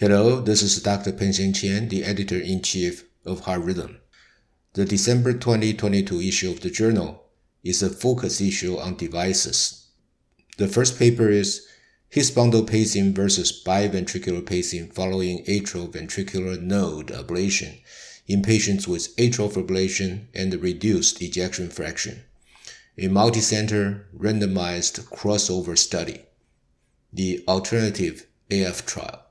Hello, this is Dr. Peng-Sheng Chen, the editor-in-chief of Heart Rhythm. The December 2022 issue of the journal is a focus issue on devices. The first paper is His bundle pacing versus biventricular pacing following atrial ventricular node ablation in patients with atrial fibrillation and reduced ejection fraction. A multicenter randomized crossover study. The alternative AF trial.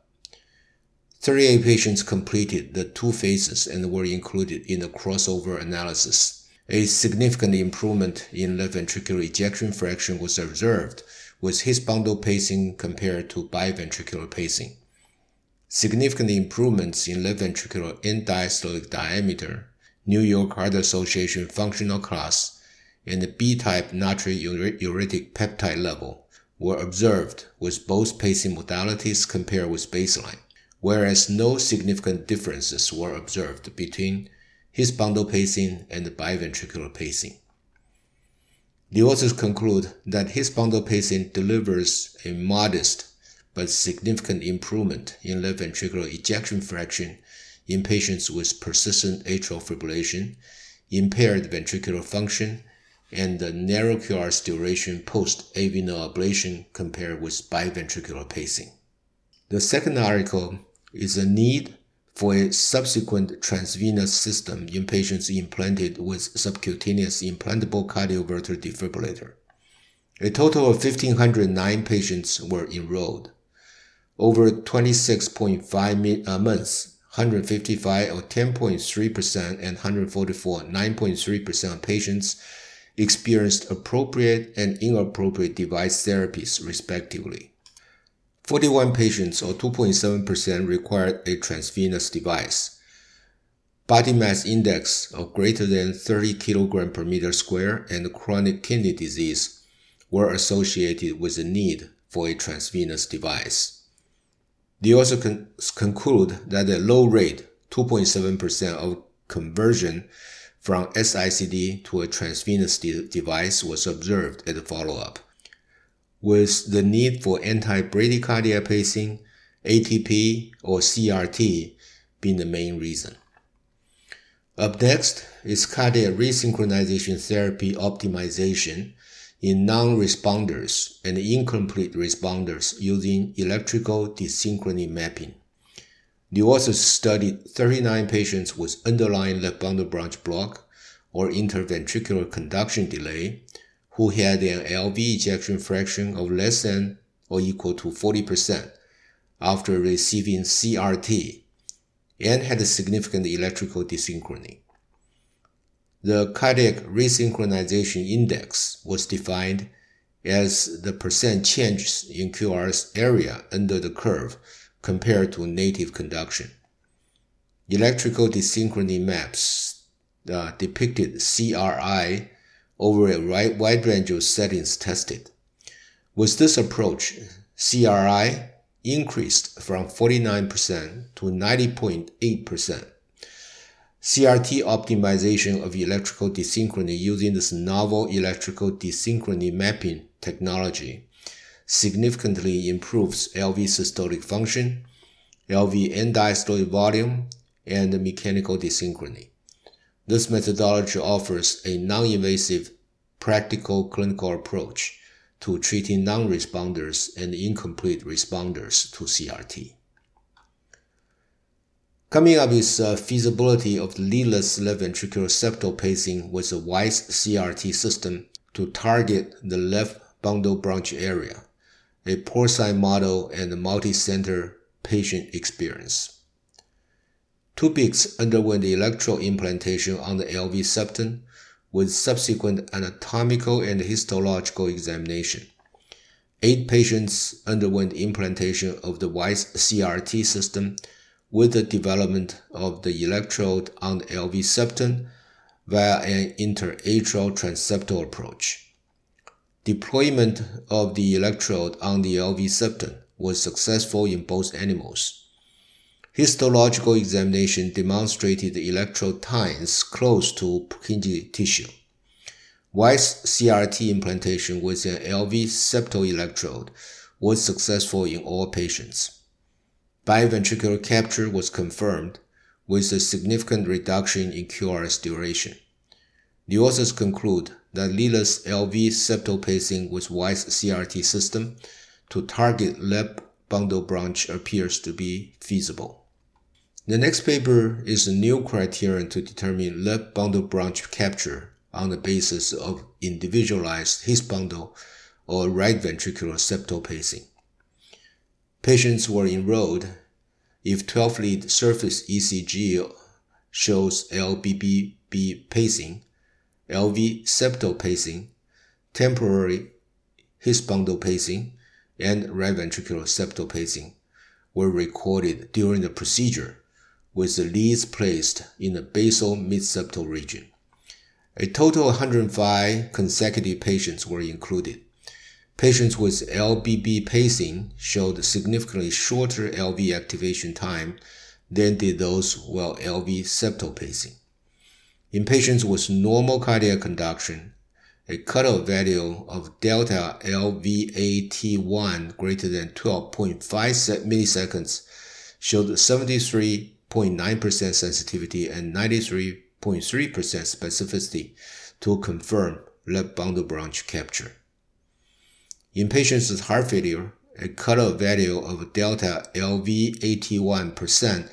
38 patients completed the two phases and were included in the crossover analysis. A significant improvement in left ventricular ejection fraction was observed with His bundle pacing compared to biventricular pacing. Significant improvements in left ventricular end diastolic diameter, New York Heart Association functional class, and B-type natriuretic peptide level were observed with both pacing modalities compared with baseline whereas no significant differences were observed between His bundle pacing and biventricular pacing. The authors conclude that His bundle pacing delivers a modest but significant improvement in left ventricular ejection fraction in patients with persistent atrial fibrillation, impaired ventricular function, and the narrow QRS duration post AV node ablation compared with biventricular pacing. The second article is a need for a subsequent transvenous system in patients implanted with subcutaneous implantable cardioverter defibrillator. A total of 1,509 patients were enrolled. Over 26.5 uh, months, 155 or 10.3% and 144 9.3% of patients experienced appropriate and inappropriate device therapies respectively. 41 patients, or 2.7%, required a transvenous device. Body mass index of greater than 30 kg per meter square and chronic kidney disease were associated with the need for a transvenous device. They also con- conclude that a low rate, 2.7% of conversion from SICD to a transvenous de- device was observed at the follow-up with the need for anti-bradycardia pacing, ATP, or CRT being the main reason. Up next is cardiac resynchronization therapy optimization in non-responders and incomplete responders using electrical desynchrony mapping. The authors studied 39 patients with underlying left bundle branch block or interventricular conduction delay who had an LV ejection fraction of less than or equal to 40% after receiving CRT and had a significant electrical desynchrony. The cardiac resynchronization index was defined as the percent change in QRS area under the curve compared to native conduction. Electrical desynchrony maps uh, depicted CRI over a wide range of settings tested. With this approach, CRI increased from 49% to 90.8%. CRT optimization of electrical desynchrony using this novel electrical desynchrony mapping technology significantly improves LV systolic function, LV end diastolic volume, and mechanical desynchrony. This methodology offers a non-invasive, practical clinical approach to treating non-responders and incomplete responders to CRT. Coming up is uh, feasibility of leadless left ventricular septal pacing with a WISE CRT system to target the left bundle branch area, a porcine model and multi-center patient experience. Two peaks underwent the electrode implantation on the LV septum with subsequent anatomical and histological examination. Eight patients underwent implantation of the WISE CRT system with the development of the electrode on the LV septum via an interatrial transeptal approach. Deployment of the electrode on the LV septum was successful in both animals. Histological examination demonstrated the electrode tines close to Purkinje tissue. WISE CRT implantation with an LV septal electrode was successful in all patients. biventricular capture was confirmed with a significant reduction in QRS duration. The authors conclude that leadless LV septal pacing with Wise CRT system to target left bundle branch appears to be feasible. The next paper is a new criterion to determine left bundle branch capture on the basis of individualized His bundle or right ventricular septal pacing. Patients were enrolled if 12 lead surface ECG shows LBBB pacing, LV septal pacing, temporary His bundle pacing, and right ventricular septal pacing were recorded during the procedure with the leads placed in the basal mid-septal region. A total of 105 consecutive patients were included. Patients with LBB pacing showed significantly shorter LV activation time than did those with LV septal pacing. In patients with normal cardiac conduction, a cutoff value of delta LVAT1 greater than 12.5 milliseconds showed 73.9% sensitivity and 93 0.3% specificity to confirm left bundle branch capture. In patients with heart failure, a cutoff value of delta LVAT1%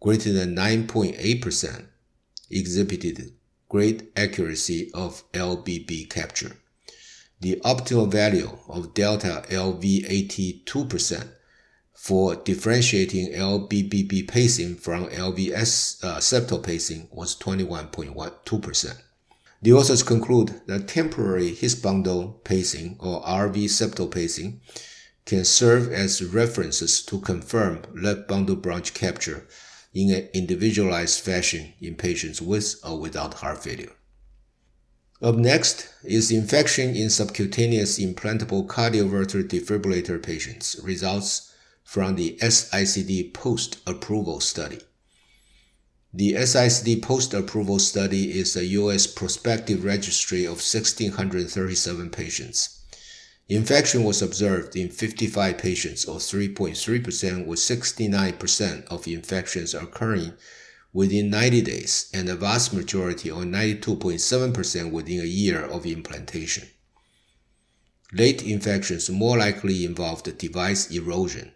greater than 9.8% exhibited great accuracy of LBB capture. The optimal value of delta LVAT2% for differentiating LBBB pacing from LVS uh, septal pacing was 21.2%. The authors conclude that temporary His bundle pacing or RV septal pacing can serve as references to confirm left bundle branch capture in an individualized fashion in patients with or without heart failure. Up next is infection in subcutaneous implantable cardioverter defibrillator patients results from the SICD post-approval study. The SICD post-approval study is a U.S. prospective registry of 1,637 patients. Infection was observed in 55 patients, or 3.3%, with 69% of infections occurring within 90 days, and the vast majority, or 92.7%, within a year of implantation. Late infections more likely involved device erosion,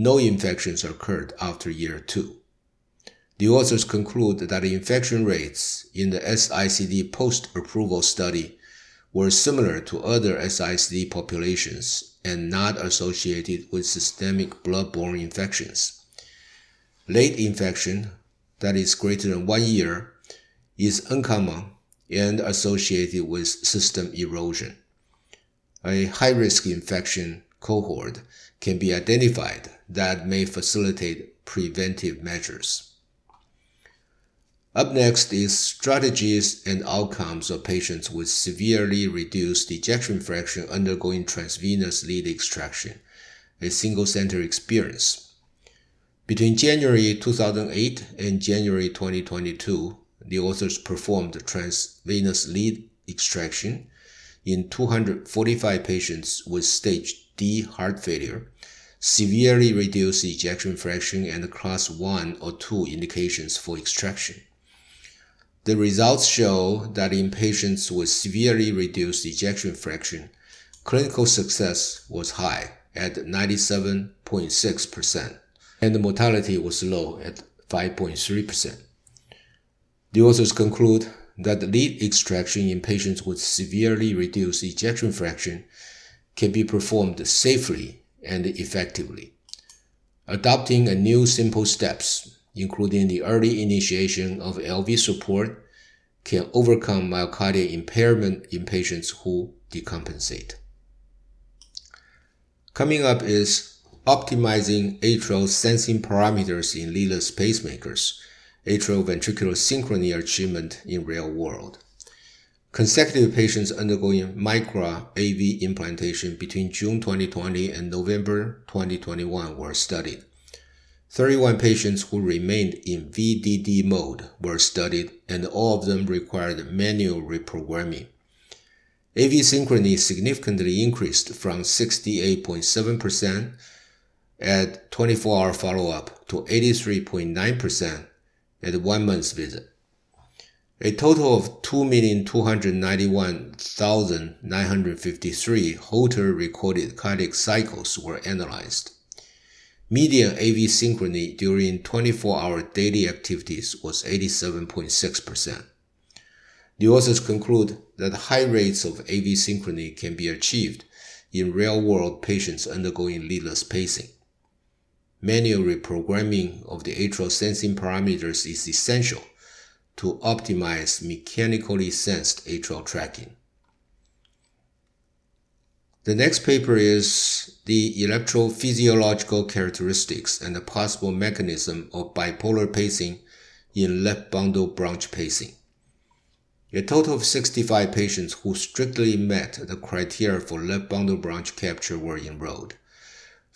no infections occurred after year two. The authors conclude that infection rates in the SICD post-approval study were similar to other SICD populations and not associated with systemic blood-borne infections. Late infection, that is greater than one year, is uncommon and associated with system erosion. A high-risk infection cohort can be identified that may facilitate preventive measures. Up next is strategies and outcomes of patients with severely reduced ejection fraction undergoing transvenous lead extraction, a single center experience. Between January 2008 and January 2022, the authors performed transvenous lead extraction in 245 patients with stage D heart failure severely reduced ejection fraction and class 1 or 2 indications for extraction. The results show that in patients with severely reduced ejection fraction, clinical success was high at 97.6%, and the mortality was low at 5.3%. The authors conclude that lead extraction in patients with severely reduced ejection fraction can be performed safely and effectively. Adopting a new simple steps, including the early initiation of LV support, can overcome myocardial impairment in patients who decompensate. Coming up is optimizing atrial sensing parameters in leadless pacemakers, atrial ventricular synchrony achievement in real world. Consecutive patients undergoing Micra AV implantation between June 2020 and November 2021 were studied. 31 patients who remained in VDD mode were studied, and all of them required manual reprogramming. AV synchrony significantly increased from 68.7% at 24 hour follow up to 83.9% at one month's visit. A total of 2,291,953 Holter recorded cardiac cycles were analyzed. Median AV synchrony during 24 hour daily activities was 87.6%. The authors conclude that high rates of AV synchrony can be achieved in real world patients undergoing leadless pacing. Manual reprogramming of the atrial sensing parameters is essential to optimize mechanically sensed atrial tracking. The next paper is the electrophysiological characteristics and the possible mechanism of bipolar pacing in left bundle branch pacing. A total of 65 patients who strictly met the criteria for left bundle branch capture were enrolled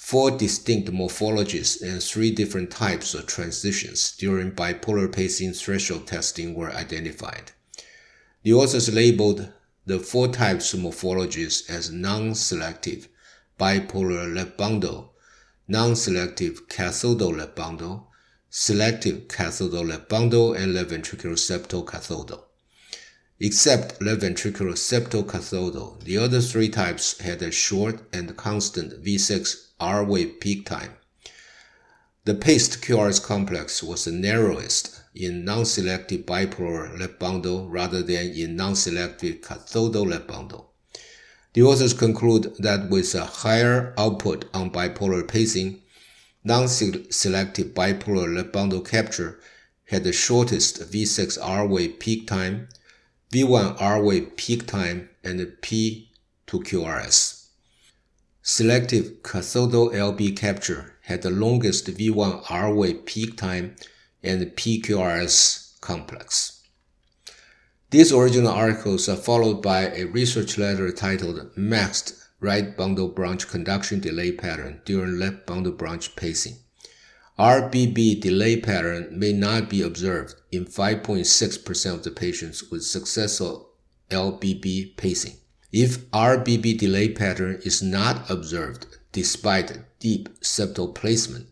four distinct morphologies and three different types of transitions during bipolar pacing threshold testing were identified. The authors labeled the four types of morphologies as non-selective bipolar left bundle, non-selective cathodal left bundle, selective cathodal left bundle, and left ventricular septal Except left ventricular septal the other three types had a short and constant V6 R wave peak time. The paced QRS complex was the narrowest in non-selective bipolar left bundle rather than in non-selective cathodal left bundle. The authors conclude that with a higher output on bipolar pacing, non-selective bipolar left bundle capture had the shortest V6 R wave peak time, V1 R wave peak time, and P to QRS. Selective cathodal LB capture had the longest V1 R wave peak time and PQRS complex. These original articles are followed by a research letter titled Maxed Right Bundle Branch Conduction Delay Pattern during Left Bundle Branch Pacing. RBB delay pattern may not be observed in 5.6% of the patients with successful LBB pacing. If RBB delay pattern is not observed despite deep septal placement,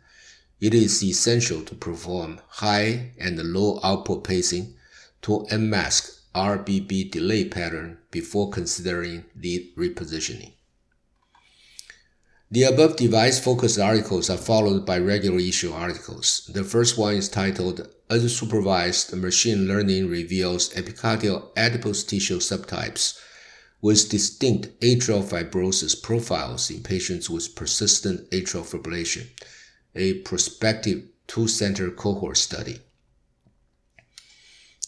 it is essential to perform high and low output pacing to unmask RBB delay pattern before considering lead repositioning. The above device focused articles are followed by regular issue articles. The first one is titled Unsupervised Machine Learning Reveals Epicardial Adipose Tissue Subtypes with distinct atrial fibrosis profiles in patients with persistent atrial fibrillation, a prospective two-center cohort study.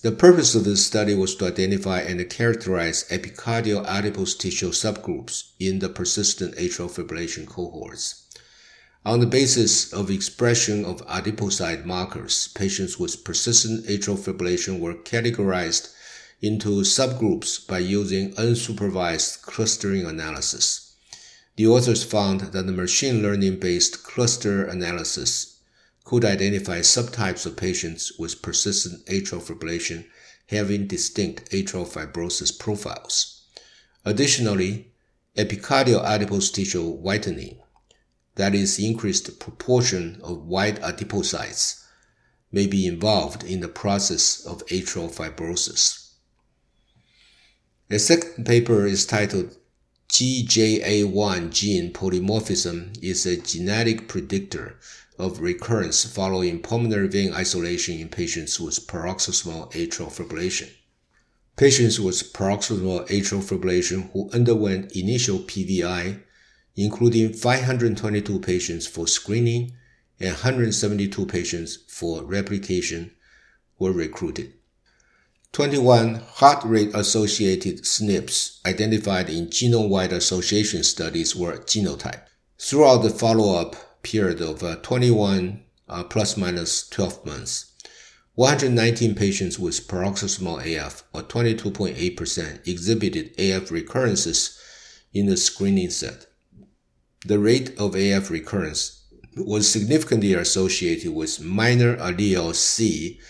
The purpose of this study was to identify and characterize epicardial adipose tissue subgroups in the persistent atrial fibrillation cohorts. On the basis of expression of adipocyte markers, patients with persistent atrial fibrillation were categorized into subgroups by using unsupervised clustering analysis. The authors found that the machine learning based cluster analysis could identify subtypes of patients with persistent atrial fibrillation having distinct atrial fibrosis profiles. Additionally, epicardial adipose tissue whitening, that is, increased proportion of white adipocytes, may be involved in the process of atrial fibrosis. The second paper is titled GJA1 gene polymorphism is a genetic predictor of recurrence following pulmonary vein isolation in patients with paroxysmal atrial fibrillation. Patients with paroxysmal atrial fibrillation who underwent initial PVI, including 522 patients for screening and 172 patients for replication, were recruited. 21 heart rate associated SNPs identified in genome wide association studies were genotyped. Throughout the follow up period of uh, 21 uh, plus minus 12 months, 119 patients with paroxysmal AF, or 22.8%, exhibited AF recurrences in the screening set. The rate of AF recurrence was significantly associated with minor allele C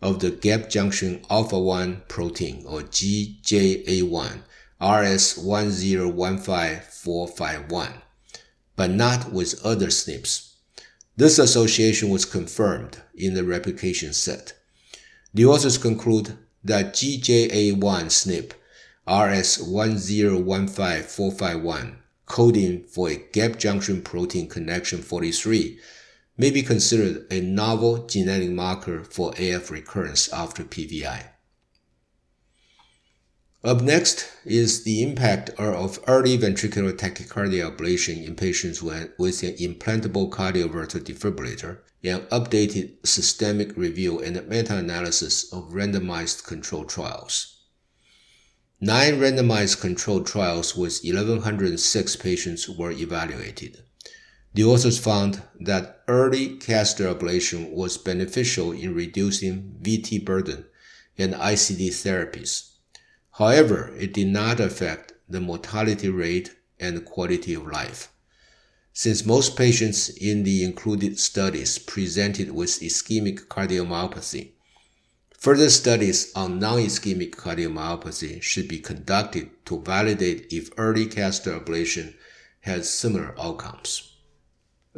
of the gap junction alpha 1 protein or GJA1 RS1015451, but not with other SNPs. This association was confirmed in the replication set. The authors conclude that GJA1 SNP RS1015451, coding for a gap junction protein connexin 43, may be considered a novel genetic marker for AF recurrence after PVI. Up next is the impact of early ventricular tachycardia ablation in patients with an implantable cardioverter defibrillator, an updated systemic review and meta-analysis of randomized controlled trials. Nine randomized controlled trials with 1,106 patients were evaluated. The authors found that early catheter ablation was beneficial in reducing VT burden and ICD therapies However, it did not affect the mortality rate and quality of life. Since most patients in the included studies presented with ischemic cardiomyopathy, further studies on non-ischemic cardiomyopathy should be conducted to validate if early catheter ablation has similar outcomes.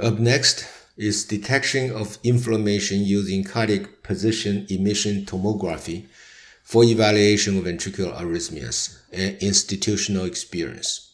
Up next is detection of inflammation using cardiac positron emission tomography for evaluation of ventricular arrhythmias and institutional experience.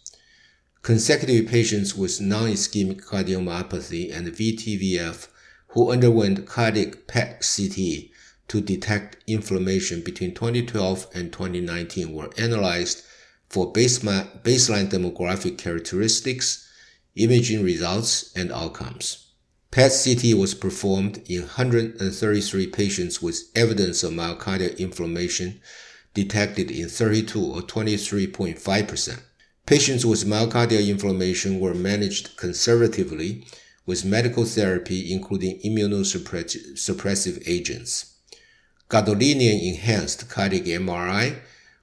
Consecutive patients with non-ischemic cardiomyopathy and VTVF who underwent cardiac PET CT to detect inflammation between 2012 and 2019 were analyzed for baseline demographic characteristics, imaging results, and outcomes. PET-CT was performed in 133 patients with evidence of myocardial inflammation detected in 32 or 23.5%. Patients with myocardial inflammation were managed conservatively with medical therapy including immunosuppressive agents. Gadolinium enhanced cardiac MRI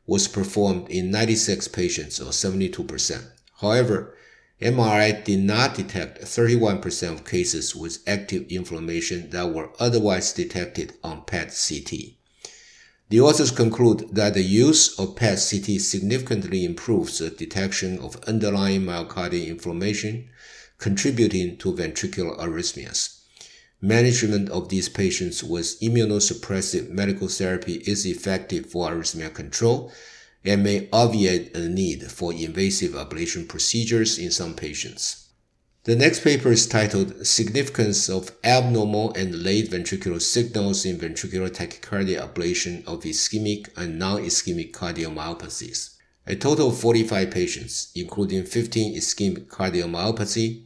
was performed in 96 patients or 72%. However, MRI did not detect 31% of cases with active inflammation that were otherwise detected on PET-CT. The authors conclude that the use of PET-CT significantly improves the detection of underlying myocardial inflammation, contributing to ventricular arrhythmias. Management of these patients with immunosuppressive medical therapy is effective for arrhythmia control and may obviate the need for invasive ablation procedures in some patients. The next paper is titled Significance of Abnormal and Late Ventricular Signals in Ventricular Tachycardia Ablation of Ischemic and Non-Ischemic Cardiomyopathies. A total of 45 patients, including 15 ischemic cardiomyopathy,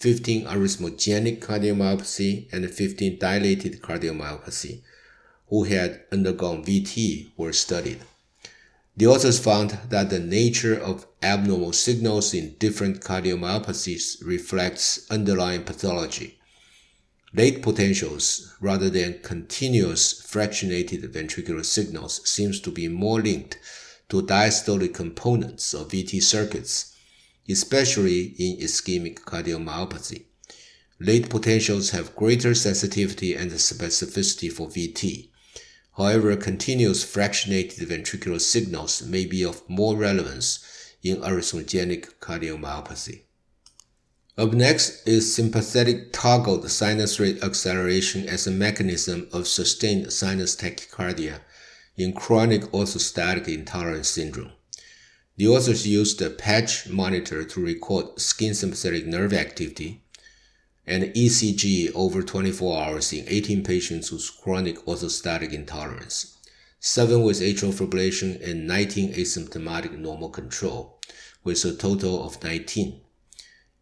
15 arrhythmogenic cardiomyopathy, and 15 dilated cardiomyopathy, who had undergone VT were studied. The authors found that the nature of abnormal signals in different cardiomyopathies reflects underlying pathology. Late potentials rather than continuous fractionated ventricular signals seems to be more linked to diastolic components of VT circuits, especially in ischemic cardiomyopathy. Late potentials have greater sensitivity and specificity for VT. However, continuous fractionated ventricular signals may be of more relevance in arrhythmogenic cardiomyopathy. Up next is sympathetic toggled sinus rate acceleration as a mechanism of sustained sinus tachycardia in chronic orthostatic intolerance syndrome. The authors used a patch monitor to record skin sympathetic nerve activity and ECG over 24 hours in 18 patients with chronic orthostatic intolerance, 7 with atrial fibrillation and 19 asymptomatic normal control, with a total of 19.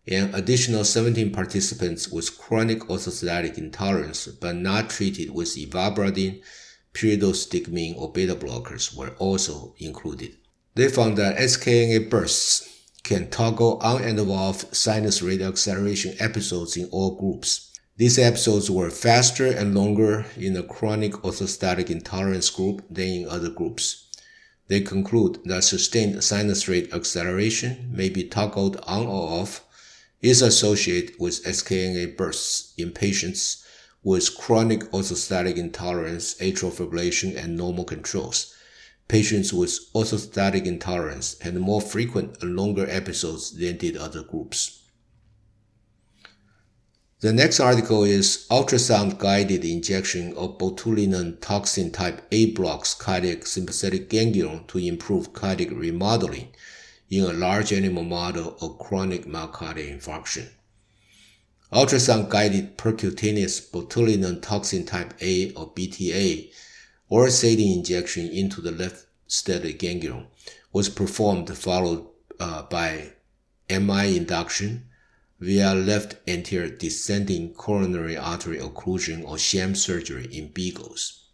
An additional 17 participants with chronic orthostatic intolerance but not treated with ivabradine, pyridostigmine, or beta blockers were also included. They found that SKNA bursts can toggle on and off sinus rate acceleration episodes in all groups. These episodes were faster and longer in the chronic orthostatic intolerance group than in other groups. They conclude that sustained sinus rate acceleration may be toggled on or off is associated with SKNA bursts in patients with chronic orthostatic intolerance, atrial fibrillation, and normal controls Patients with orthostatic intolerance had more frequent and longer episodes than did other groups. The next article is ultrasound guided injection of botulinum toxin type A blocks cardiac sympathetic ganglion to improve cardiac remodeling in a large animal model of chronic myocardial infarction. Ultrasound guided percutaneous botulinum toxin type A or BTA or saline injection into the left stellate ganglion was performed followed uh, by MI induction via left anterior descending coronary artery occlusion or sham surgery in beagles.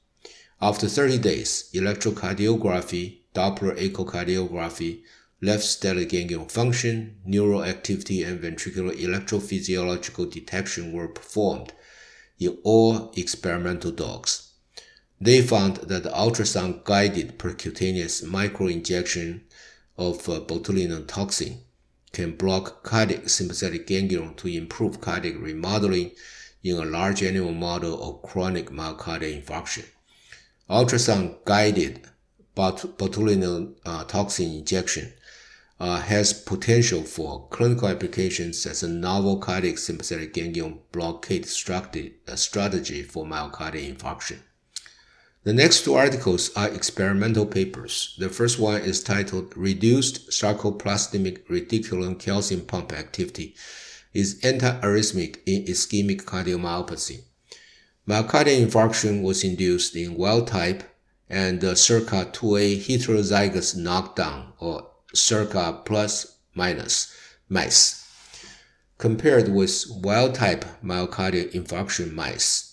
After 30 days, electrocardiography, Doppler echocardiography, left stellate ganglion function, neural activity, and ventricular electrophysiological detection were performed in all experimental dogs. They found that ultrasound guided percutaneous microinjection of uh, botulinum toxin can block cardiac sympathetic ganglion to improve cardiac remodeling in a large animal model of chronic myocardial infarction. Ultrasound guided botulinum uh, toxin injection uh, has potential for clinical applications as a novel cardiac sympathetic ganglion blockade uh, strategy for myocardial infarction. The next two articles are experimental papers. The first one is titled Reduced Sarcoplasmic Reticulum Calcium Pump Activity is Antiarrhythmic in Ischemic Cardiomyopathy. Myocardial infarction was induced in wild type and uh, SERCA two a heterozygous knockdown or SERCA plus minus mice compared with wild type myocardial infarction mice.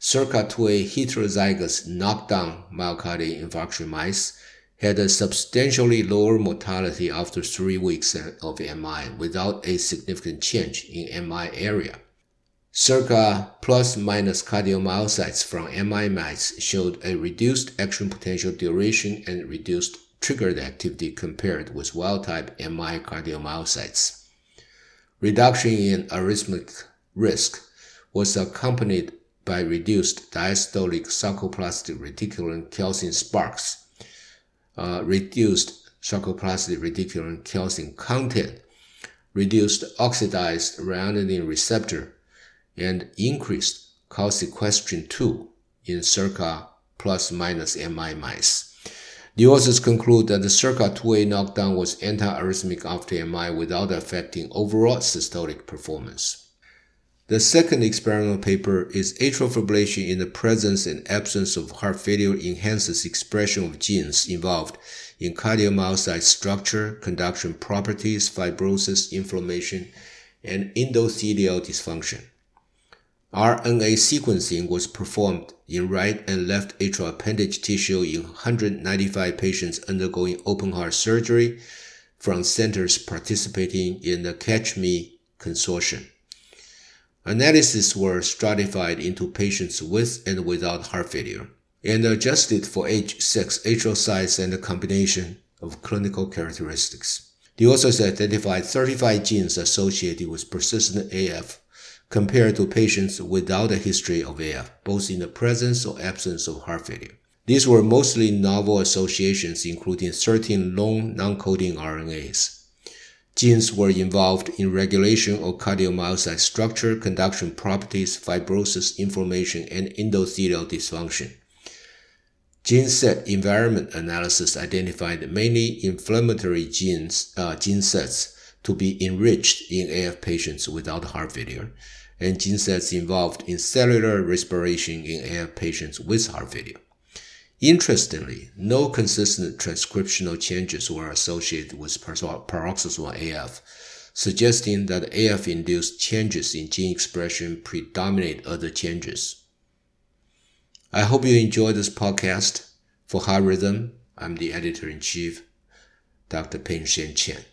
SERCA2a heterozygous knockdown myocardial infarction mice had a substantially lower mortality after three weeks of MI without a significant change in MI area. SERCA plus minus cardiomyocytes from MI mice showed a reduced action potential duration and reduced triggered activity compared with wild type MI cardiomyocytes. Reduction in arrhythmic risk was accompanied by reduced diastolic sarcoplasmic reticulum calcium sparks, uh, reduced sarcoplasmic reticulum calcium content, reduced oxidized ryanodine receptor, and increased calsequestrin 2 in SERCA plus minus MI mice. The authors conclude that the SERCA 2A knockdown was antiarrhythmic after MI without affecting overall systolic performance. The second experimental paper is atrial fibrillation in the presence and absence of heart failure enhances expression of genes involved in cardiomyocyte structure, conduction properties, fibrosis, inflammation, and endothelial dysfunction. RNA sequencing was performed in right and left atrial appendage tissue in 195 patients undergoing open heart surgery from centers participating in the CATCH-ME consortium. Analyses were stratified into patients with and without heart failure and adjusted for age, sex, atrial size, and a combination of clinical characteristics. The authors identified 35 genes associated with persistent AF compared to patients without a history of AF, both in the presence or absence of heart failure. These were mostly novel associations, including 13 long non-coding RNAs. Genes were involved in regulation of cardiomyocyte structure, conduction properties, fibrosis, inflammation, and endothelial dysfunction. Gene set environment analysis identified many inflammatory genes, uh, gene sets to be enriched in AF patients without heart failure, and gene sets involved in cellular respiration in AF patients with heart failure. Interestingly, no consistent transcriptional changes were associated with paroxysmal AF, suggesting that AF-induced changes in gene expression predominate other changes. I hope you enjoyed this podcast. For Heart Rhythm, I'm the editor-in-chief, Dr. Peng-Sheng Chen.